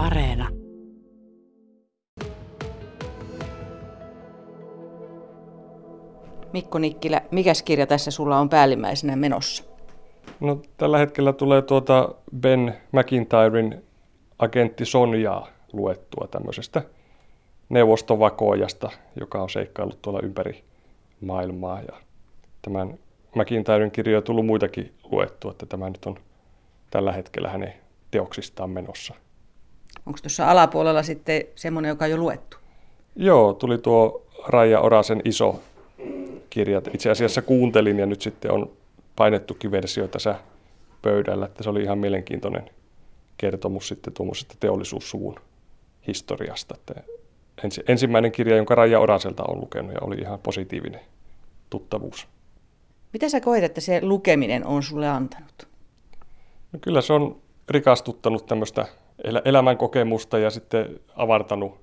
Areena. Mikko Nikkilä, mikäs kirja tässä sulla on päällimmäisenä menossa? No, tällä hetkellä tulee tuota Ben McIntyren agentti Sonjaa luettua tämmöisestä neuvostovakoojasta, joka on seikkaillut tuolla ympäri maailmaa. Ja tämän McIntyren kirjoja on tullut muitakin luettua, että tämä nyt on tällä hetkellä hänen teoksistaan menossa. Onko tuossa alapuolella sitten semmoinen, joka on jo luettu? Joo, tuli tuo Raija Orasen iso kirja. Itse asiassa kuuntelin ja nyt sitten on painettukin versio tässä pöydällä, että se oli ihan mielenkiintoinen kertomus sitten tuommoisesta teollisuussuvun historiasta. Että ensi, ensimmäinen kirja, jonka Raija Oraselta on lukenut ja oli ihan positiivinen tuttavuus. Mitä sä koet, että se lukeminen on sulle antanut? No kyllä se on rikastuttanut tämmöistä elämän kokemusta ja sitten avartanut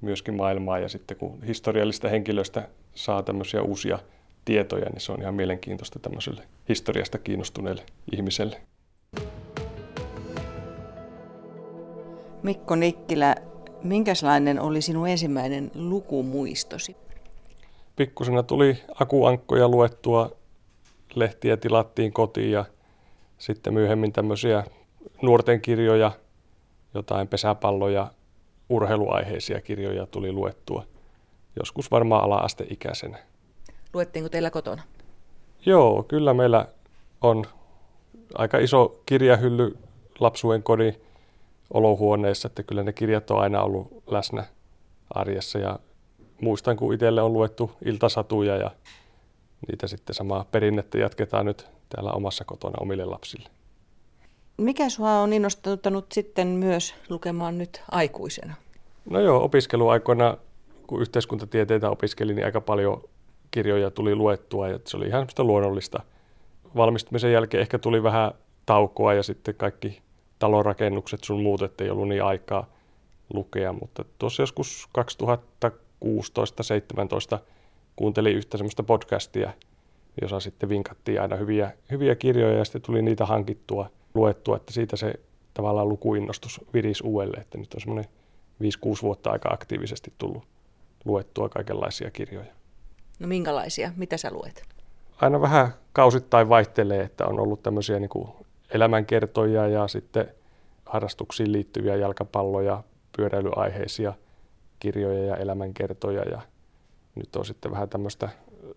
myöskin maailmaa. Ja sitten kun historiallista henkilöistä saa tämmöisiä uusia tietoja, niin se on ihan mielenkiintoista tämmöiselle historiasta kiinnostuneelle ihmiselle. Mikko Nikkilä, minkälainen oli sinun ensimmäinen lukumuistosi? Pikkusena tuli akuankkoja luettua, lehtiä tilattiin kotiin ja sitten myöhemmin tämmöisiä nuorten kirjoja, jotain pesäpalloja, urheiluaiheisia kirjoja tuli luettua. Joskus varmaan ala-asteikäisenä. Luettiinko teillä kotona? Joo, kyllä meillä on aika iso kirjahylly lapsuuden kodin olohuoneessa, että kyllä ne kirjat on aina ollut läsnä arjessa ja muistan, kun itselle on luettu iltasatuja ja niitä sitten samaa perinnettä jatketaan nyt täällä omassa kotona omille lapsille. Mikä sinua on innostanut sitten myös lukemaan nyt aikuisena? No joo, opiskeluaikoina, kun yhteiskuntatieteitä opiskelin, niin aika paljon kirjoja tuli luettua ja se oli ihan sitä luonnollista. Valmistumisen jälkeen ehkä tuli vähän taukoa ja sitten kaikki talonrakennukset sun muut, ettei ollut niin aikaa lukea, mutta tuossa joskus 2016-2017 kuuntelin yhtä semmoista podcastia, jossa sitten vinkattiin aina hyviä, hyviä kirjoja ja sitten tuli niitä hankittua, luettua, että siitä se tavallaan lukuinnostus virisi uudelleen, että nyt on semmoinen 5-6 vuotta aika aktiivisesti tullut luettua kaikenlaisia kirjoja. No minkälaisia? Mitä sä luet? Aina vähän kausittain vaihtelee, että on ollut tämmöisiä niin kuin elämänkertoja ja sitten harrastuksiin liittyviä jalkapalloja, pyöräilyaiheisia kirjoja ja elämänkertoja ja nyt on sitten vähän tämmöistä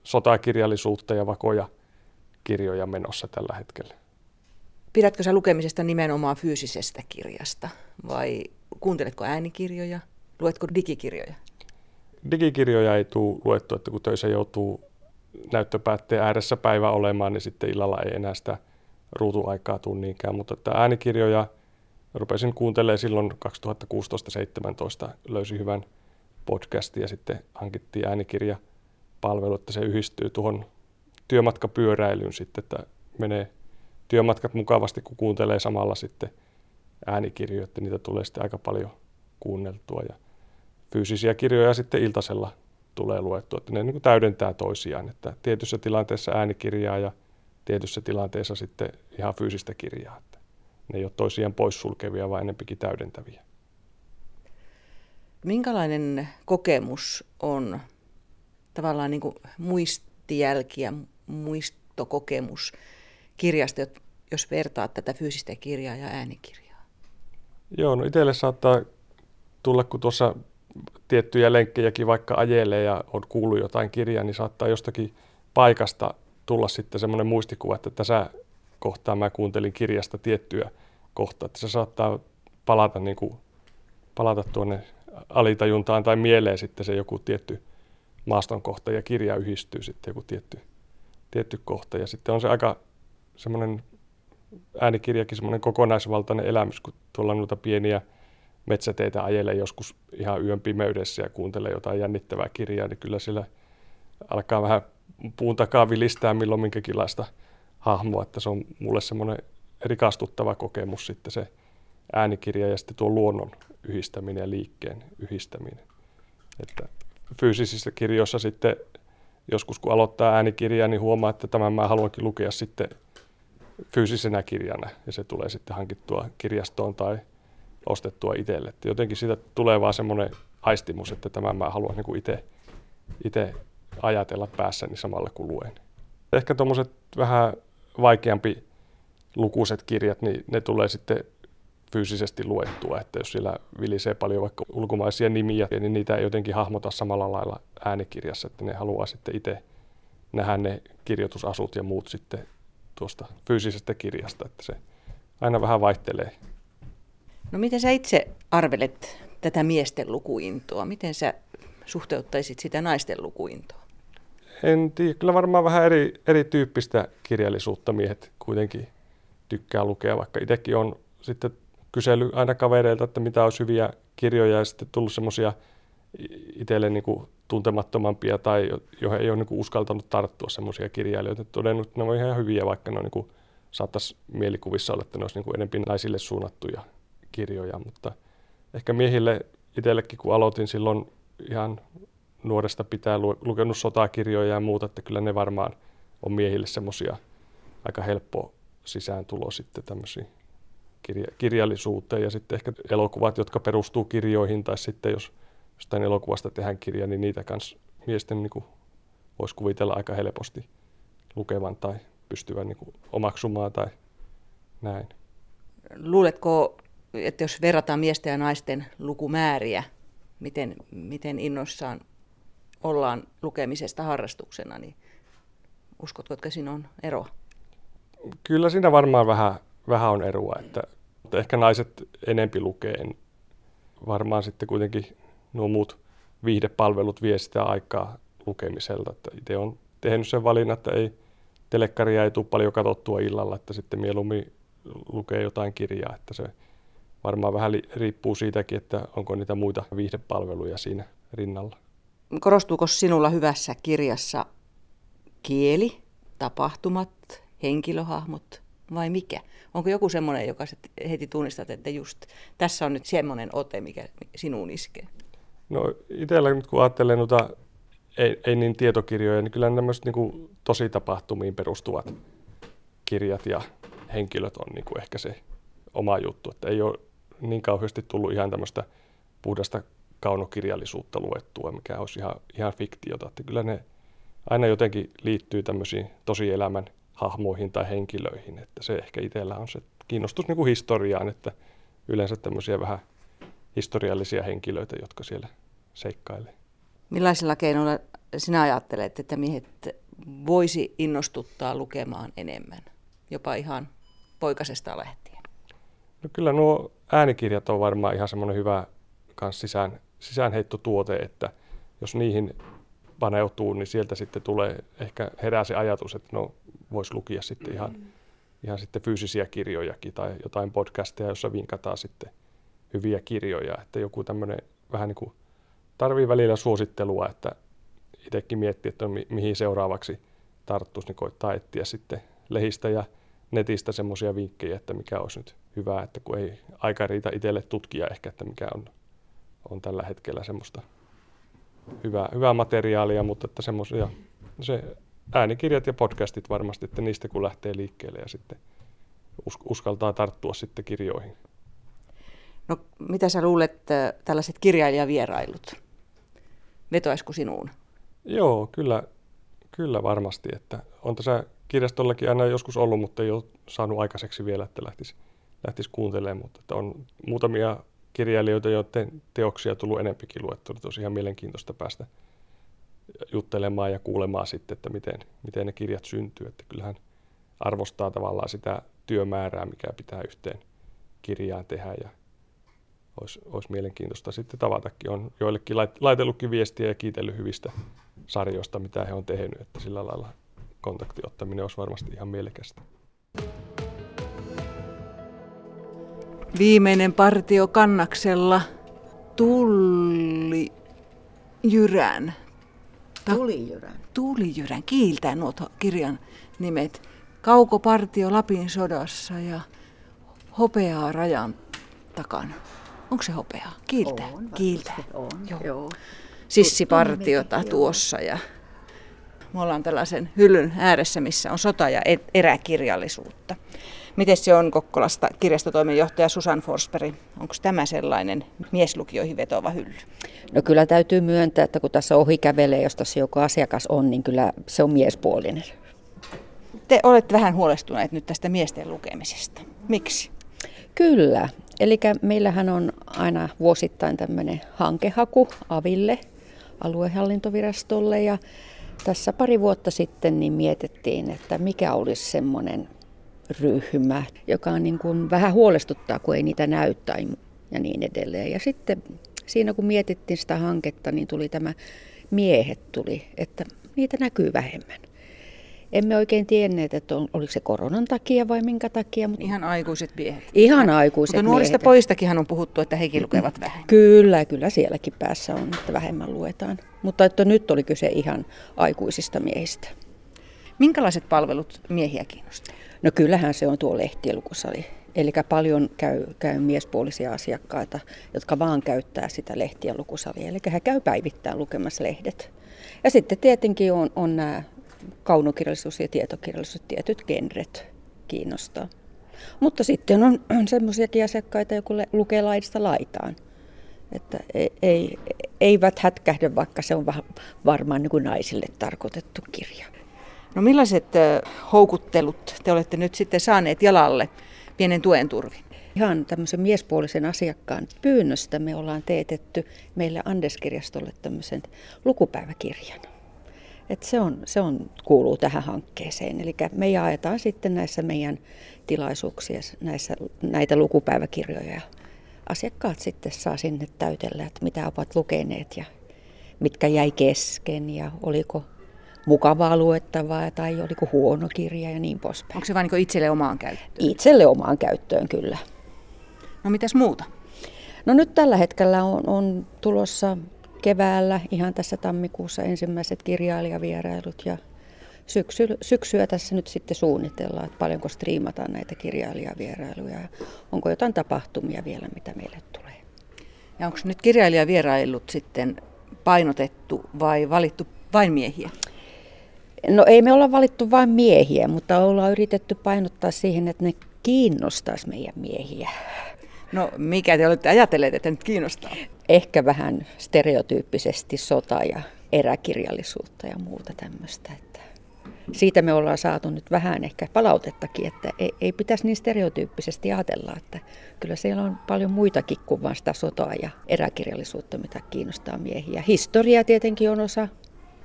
sotakirjallisuutta ja vakoja kirjoja menossa tällä hetkellä. Pidätkö sä lukemisesta nimenomaan fyysisestä kirjasta vai kuunteletko äänikirjoja, luetko digikirjoja? Digikirjoja ei tule luettu, että kun töissä joutuu näyttöpäätteen ääressä päivä olemaan, niin sitten illalla ei enää sitä ruutuaikaa tule niinkään. Mutta että äänikirjoja rupesin kuuntelemaan silloin 2016-2017, löysin hyvän podcastin ja sitten hankittiin äänikirjapalvelu, että se yhdistyy tuohon työmatkapyöräilyyn sitten, että menee työmatkat mukavasti, kun kuuntelee samalla sitten äänikirjoja, että niitä tulee sitten aika paljon kuunneltua. Ja fyysisiä kirjoja sitten iltasella tulee luettua, että ne niin kuin täydentää toisiaan, että tietyssä tilanteessa äänikirjaa ja tietyssä tilanteessa sitten ihan fyysistä kirjaa. Että ne ei ole toisiaan poissulkevia, vaan enempikin täydentäviä. Minkälainen kokemus on tavallaan niin kuin muistijälki ja muistokokemus kirjasta, jos vertaa tätä fyysistä kirjaa ja äänikirjaa? Joo, no itselle saattaa tulla, kun tuossa tiettyjä lenkkejäkin vaikka ajelee ja on kuullut jotain kirjaa, niin saattaa jostakin paikasta tulla sitten semmoinen muistikuva, että tässä kohtaa mä kuuntelin kirjasta tiettyä kohtaa, että se saattaa palata, niin kuin, palata tuonne alitajuntaan tai mieleen sitten se joku tietty maaston kohta ja kirja yhdistyy sitten joku tietty, tietty kohta. Ja sitten on se aika semmoinen äänikirjakin semmoinen kokonaisvaltainen elämys, kun tuolla noita pieniä metsäteitä ajelee joskus ihan yön pimeydessä ja kuuntelee jotain jännittävää kirjaa, niin kyllä sillä alkaa vähän puun takaa vilistää milloin minkäkinlaista hahmoa, että se on mulle semmoinen rikastuttava kokemus sitten se äänikirja ja sitten tuo luonnon yhdistäminen ja liikkeen yhdistäminen. Että fyysisissä kirjoissa sitten joskus kun aloittaa äänikirjaa, niin huomaa, että tämän mä haluankin lukea sitten fyysisenä kirjana ja se tulee sitten hankittua kirjastoon tai ostettua itselle. Että jotenkin siitä tulee vaan semmoinen aistimus, että tämä mä haluan niin itse, ajatella päässäni samalla kun luen. Ehkä tuommoiset vähän vaikeampi lukuiset kirjat, niin ne tulee sitten fyysisesti luettua, että jos siellä vilisee paljon vaikka ulkomaisia nimiä, niin niitä ei jotenkin hahmota samalla lailla äänikirjassa, että ne haluaa sitten itse nähdä ne kirjoitusasut ja muut sitten tuosta fyysisestä kirjasta, että se aina vähän vaihtelee. No miten sä itse arvelet tätä miesten lukuintoa? Miten sä suhteuttaisit sitä naisten lukuintoa? En tiedä, kyllä varmaan vähän eri, erityyppistä kirjallisuutta miehet kuitenkin tykkää lukea, vaikka itsekin on sitten kysely aina kavereilta, että mitä olisi hyviä kirjoja ja sitten tullut semmoisia itselle niin kuin tuntemattomampia tai joihin ei ole niin kuin uskaltanut tarttua semmoisia kirjailijoita. Todennut, että ne on ihan hyviä, vaikka ne on niin kuin, saattaisi mielikuvissa olla, että ne olisi niin kuin naisille suunnattuja kirjoja, mutta ehkä miehille itsellekin, kun aloitin silloin ihan nuoresta pitää lukenut sotakirjoja ja muuta, että kyllä ne varmaan on miehille semmoisia aika helppo sisääntulo sitten tämmöisiin kirja- kirjallisuuteen ja sitten ehkä elokuvat, jotka perustuu kirjoihin tai sitten jos jostain elokuvasta tehdään kirja, niin niitä kanssa miesten niin kuin voisi kuvitella aika helposti lukevan tai pystyvän niin kuin omaksumaan tai näin. Luuletko, että jos verrataan miesten ja naisten lukumääriä, miten, miten innoissaan ollaan lukemisesta harrastuksena, niin uskotko, että siinä on eroa? Kyllä siinä varmaan vähän, vähän on eroa, että, että ehkä naiset enempi lukee. Varmaan sitten kuitenkin nuo muut viihdepalvelut vie sitä aikaa lukemiselta. Että itse on tehnyt sen valinnan, että ei, telekkaria ei tule paljon katsottua illalla, että sitten mieluummin lukee jotain kirjaa, että se varmaan vähän riippuu siitäkin, että onko niitä muita viihdepalveluja siinä rinnalla. Korostuuko sinulla hyvässä kirjassa kieli, tapahtumat, henkilöhahmot vai mikä? Onko joku semmoinen, joka heti tunnistat, että just tässä on nyt semmoinen ote, mikä sinuun iskee? No itsellä nyt kun ajattelen noita ei, ei niin tietokirjoja, niin kyllä nämä niin tosi tapahtumiin perustuvat kirjat ja henkilöt on niin kuin ehkä se oma juttu. Että ei ole niin kauheasti tullut ihan tämmöistä puhdasta kaunokirjallisuutta luettua, mikä olisi ihan, ihan fiktiota. Että kyllä ne aina jotenkin liittyy tämmöisiin tosielämän hahmoihin tai henkilöihin. Että se ehkä itsellä on se kiinnostus niin kuin historiaan, että yleensä tämmöisiä vähän historiallisia henkilöitä, jotka siellä seikkailee. Millaisilla keinoilla sinä ajattelet, että miehet voisi innostuttaa lukemaan enemmän, jopa ihan poikasesta lähtien? No kyllä nuo äänikirjat on varmaan ihan semmoinen hyvä kans sisään, sisäänheittotuote, että jos niihin paneutuu, niin sieltä sitten tulee, ehkä herää se ajatus, että no voisi lukia sitten ihan, mm. ihan sitten fyysisiä kirjojakin tai jotain podcasteja, jossa vinkataan sitten hyviä kirjoja, että joku tämmöinen vähän niin kuin tarvii välillä suosittelua, että itsekin miettii, että mi- mihin seuraavaksi tarttuisi, niin koittaa etsiä sitten lehistä ja netistä semmoisia vinkkejä, että mikä olisi nyt hyvä, että kun ei aika riitä itselle tutkia ehkä, että mikä on, on tällä hetkellä semmoista hyvää, hyvää materiaalia, mutta että semmoisia, se äänikirjat ja podcastit varmasti, että niistä kun lähtee liikkeelle ja sitten uskaltaa tarttua sitten kirjoihin. No mitä sä luulet, tällaiset kirjailijavierailut, vetoisiko sinuun? Joo, kyllä, kyllä varmasti. Että on tässä kirjastollakin aina joskus ollut, mutta ei ole saanut aikaiseksi vielä, että lähtisi, lähtisi kuuntelemaan. Mutta että on muutamia kirjailijoita, joiden teoksia tullut enempikin luettu. Olisi ihan mielenkiintoista päästä juttelemaan ja kuulemaan sitten, että miten, miten ne kirjat syntyy. Että kyllähän arvostaa tavallaan sitä työmäärää, mikä pitää yhteen kirjaan tehdä ja olisi, olisi mielenkiintoista sitten tavatakin. On joillekin laitellutkin viestiä ja kiitellyt hyvistä sarjoista, mitä he on tehnyt, että sillä lailla kontaktiottaminen olisi varmasti ihan mielekästä. Viimeinen partio kannaksella Tulli Jyrän. Ta- Tulijyrän. Tulijyrän, kiiltää nuo kirjan nimet. Kaukopartio Lapin sodassa ja Hopeaa rajan takana. Onko se hopea? Kiiltä. On, Kiiltä. On, joo. joo. Sissipartiota tuossa ja me ollaan tällaisen hyllyn ääressä, missä on sota- ja eräkirjallisuutta. Miten se on Kokkolasta kirjastotoimenjohtaja Susan Forsberg? Onko tämä sellainen mieslukijoihin vetova hylly? No kyllä täytyy myöntää, että kun tässä ohi kävelee, jos tässä joku asiakas on, niin kyllä se on miespuolinen. Te olette vähän huolestuneet nyt tästä miesten lukemisesta. Miksi? Kyllä. Eli meillähän on aina vuosittain tämmöinen hankehaku Aville, aluehallintovirastolle ja tässä pari vuotta sitten niin mietittiin, että mikä olisi semmoinen ryhmä, joka on niin kuin vähän huolestuttaa, kun ei niitä näyttää ja niin edelleen. Ja sitten siinä kun mietittiin sitä hanketta, niin tuli tämä miehet tuli, että niitä näkyy vähemmän. Emme oikein tienneet, että on, oliko se koronan takia vai minkä takia. Mutta ihan aikuiset miehet. Ihan aikuiset Mutta nuorista miehet. poistakin on puhuttu, että hekin lukevat vähän. Kyllä, kyllä sielläkin päässä on, että vähemmän luetaan. Mutta että nyt oli kyse ihan aikuisista miehistä. Minkälaiset palvelut miehiä kiinnostaa? No kyllähän se on tuo lehtien lukusali. Eli paljon käy, käy miespuolisia asiakkaita, jotka vaan käyttää sitä lehtien lukusalia. Eli he käy päivittäin lukemassa lehdet. Ja sitten tietenkin on, on nämä kaunokirjallisuus ja tietokirjallisuus, tietyt genret kiinnostaa. Mutta sitten on, on semmoisiakin asiakkaita, joku lukee laidasta laitaan. Että ei, ei, eivät hätkähdä, vaikka se on varmaan niin kuin naisille tarkoitettu kirja. No millaiset houkuttelut te olette nyt sitten saaneet jalalle pienen tuen turvin? Ihan tämmöisen miespuolisen asiakkaan pyynnöstä me ollaan teetetty meille Andes-kirjastolle tämmöisen lukupäiväkirjan. Et se, on, se on, kuuluu tähän hankkeeseen. Eli me jaetaan sitten näissä meidän tilaisuuksissa näissä, näitä lukupäiväkirjoja. Asiakkaat sitten saa sinne täytellä, että mitä ovat lukeneet ja mitkä jäi kesken ja oliko mukavaa luettavaa tai oliko huono kirja ja niin poispäin. Onko se vain niin itselle omaan käyttöön? Itselle omaan käyttöön, kyllä. No mitäs muuta? No nyt tällä hetkellä on, on tulossa keväällä, ihan tässä tammikuussa ensimmäiset kirjailijavierailut ja syksy, syksyä tässä nyt sitten suunnitellaan, että paljonko striimataan näitä kirjailijavierailuja ja onko jotain tapahtumia vielä, mitä meille tulee. Ja onko nyt kirjailijavierailut sitten painotettu vai valittu vain miehiä? No ei me olla valittu vain miehiä, mutta ollaan yritetty painottaa siihen, että ne kiinnostaisi meidän miehiä. No mikä te olette ajatelleet, että nyt kiinnostaa? Ehkä vähän stereotyyppisesti sota ja eräkirjallisuutta ja muuta tämmöistä. Että siitä me ollaan saatu nyt vähän ehkä palautettakin, että ei, ei pitäisi niin stereotyyppisesti ajatella, että kyllä siellä on paljon muitakin kuin vain sitä sotaa ja eräkirjallisuutta, mitä kiinnostaa miehiä. Historia tietenkin on osa,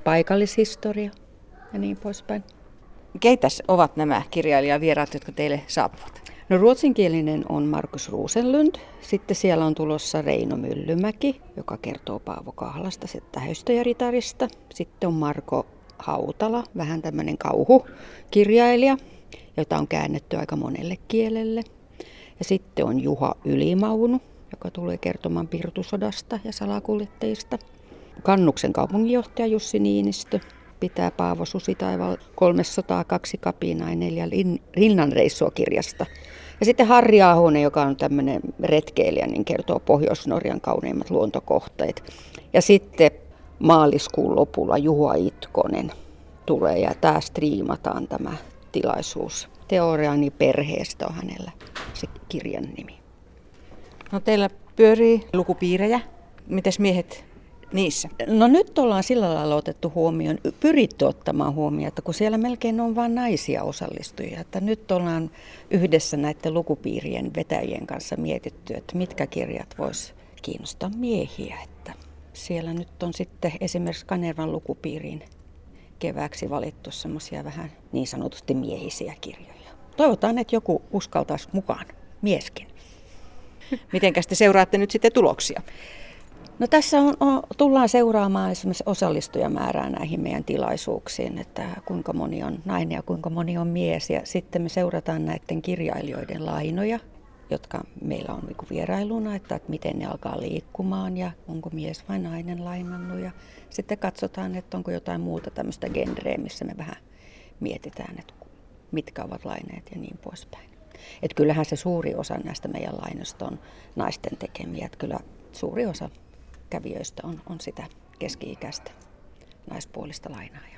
paikallishistoria ja niin poispäin. Keitäs ovat nämä kirjailijavieraat, jotka teille saapuvat? No ruotsinkielinen on Markus Ruusenlund. Sitten siellä on tulossa Reino Myllymäki, joka kertoo Paavo Kahlasta, sitä höystöjäritarista. Sitten on Marko Hautala, vähän tämmöinen kauhukirjailija, jota on käännetty aika monelle kielelle. Ja sitten on Juha Ylimaunu, joka tulee kertomaan Pirtusodasta ja salakuljetteista. Kannuksen kaupunginjohtaja Jussi Niinistö pitää Paavo Susitaival 302 kapinaa neljä rinnanreissua kirjasta. Ja sitten Harri Ahonen, joka on tämmöinen retkeilijä, niin kertoo Pohjois-Norjan kauneimmat luontokohteet. Ja sitten maaliskuun lopulla Juha Itkonen tulee ja tämä striimataan tämä tilaisuus. Teoriani perheestä on hänellä se kirjan nimi. No teillä pyörii lukupiirejä. Mites miehet niissä? No nyt ollaan sillä lailla otettu huomioon, pyritty ottamaan huomioon, että kun siellä melkein on vain naisia osallistujia, että nyt ollaan yhdessä näiden lukupiirien vetäjien kanssa mietitty, että mitkä kirjat vois kiinnostaa miehiä. Että siellä nyt on sitten esimerkiksi Kanervan lukupiiriin kevääksi valittu semmoisia vähän niin sanotusti miehisiä kirjoja. Toivotaan, että joku uskaltaisi mukaan, mieskin. Mitenkäs te seuraatte nyt sitten tuloksia? No tässä on, on, tullaan seuraamaan esimerkiksi osallistujamäärää näihin meidän tilaisuuksiin, että kuinka moni on nainen ja kuinka moni on mies. Ja sitten me seurataan näiden kirjailijoiden lainoja, jotka meillä on niin vierailuna, että, että miten ne alkaa liikkumaan ja onko mies vai nainen lainannut. Ja sitten katsotaan, että onko jotain muuta tämmöistä genreä, missä me vähän mietitään, että mitkä ovat laineet ja niin poispäin. Että kyllähän se suuri osa näistä meidän lainoista on naisten tekemiä. Että kyllä suuri osa kävijöistä on, on sitä keski-ikäistä naispuolista lainaa.